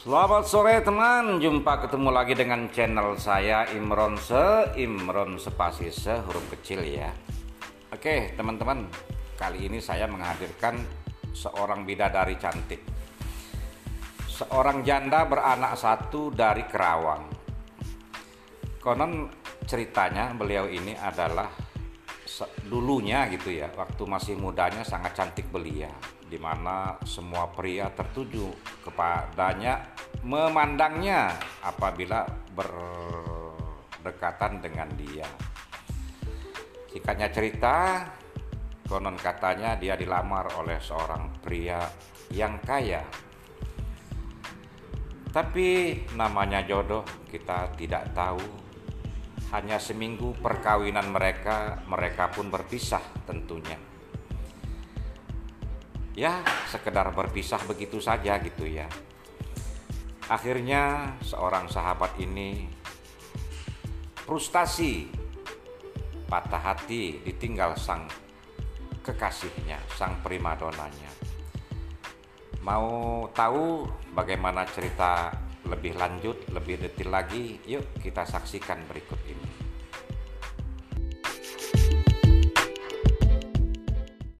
Selamat sore teman, jumpa ketemu lagi dengan channel saya Imron Se, Imron Sepasi Se huruf kecil ya. Oke teman-teman, kali ini saya menghadirkan seorang bidadari cantik. Seorang janda beranak satu dari Kerawang. Konon ceritanya beliau ini adalah dulunya gitu ya, waktu masih mudanya sangat cantik belia di mana semua pria tertuju kepadanya memandangnya apabila berdekatan dengan dia. Singkatnya cerita, konon katanya dia dilamar oleh seorang pria yang kaya. Tapi namanya jodoh kita tidak tahu. Hanya seminggu perkawinan mereka, mereka pun berpisah tentunya ya sekedar berpisah begitu saja gitu ya. Akhirnya seorang sahabat ini frustasi, patah hati ditinggal sang kekasihnya, sang primadonanya. Mau tahu bagaimana cerita lebih lanjut, lebih detail lagi? Yuk kita saksikan berikut ini.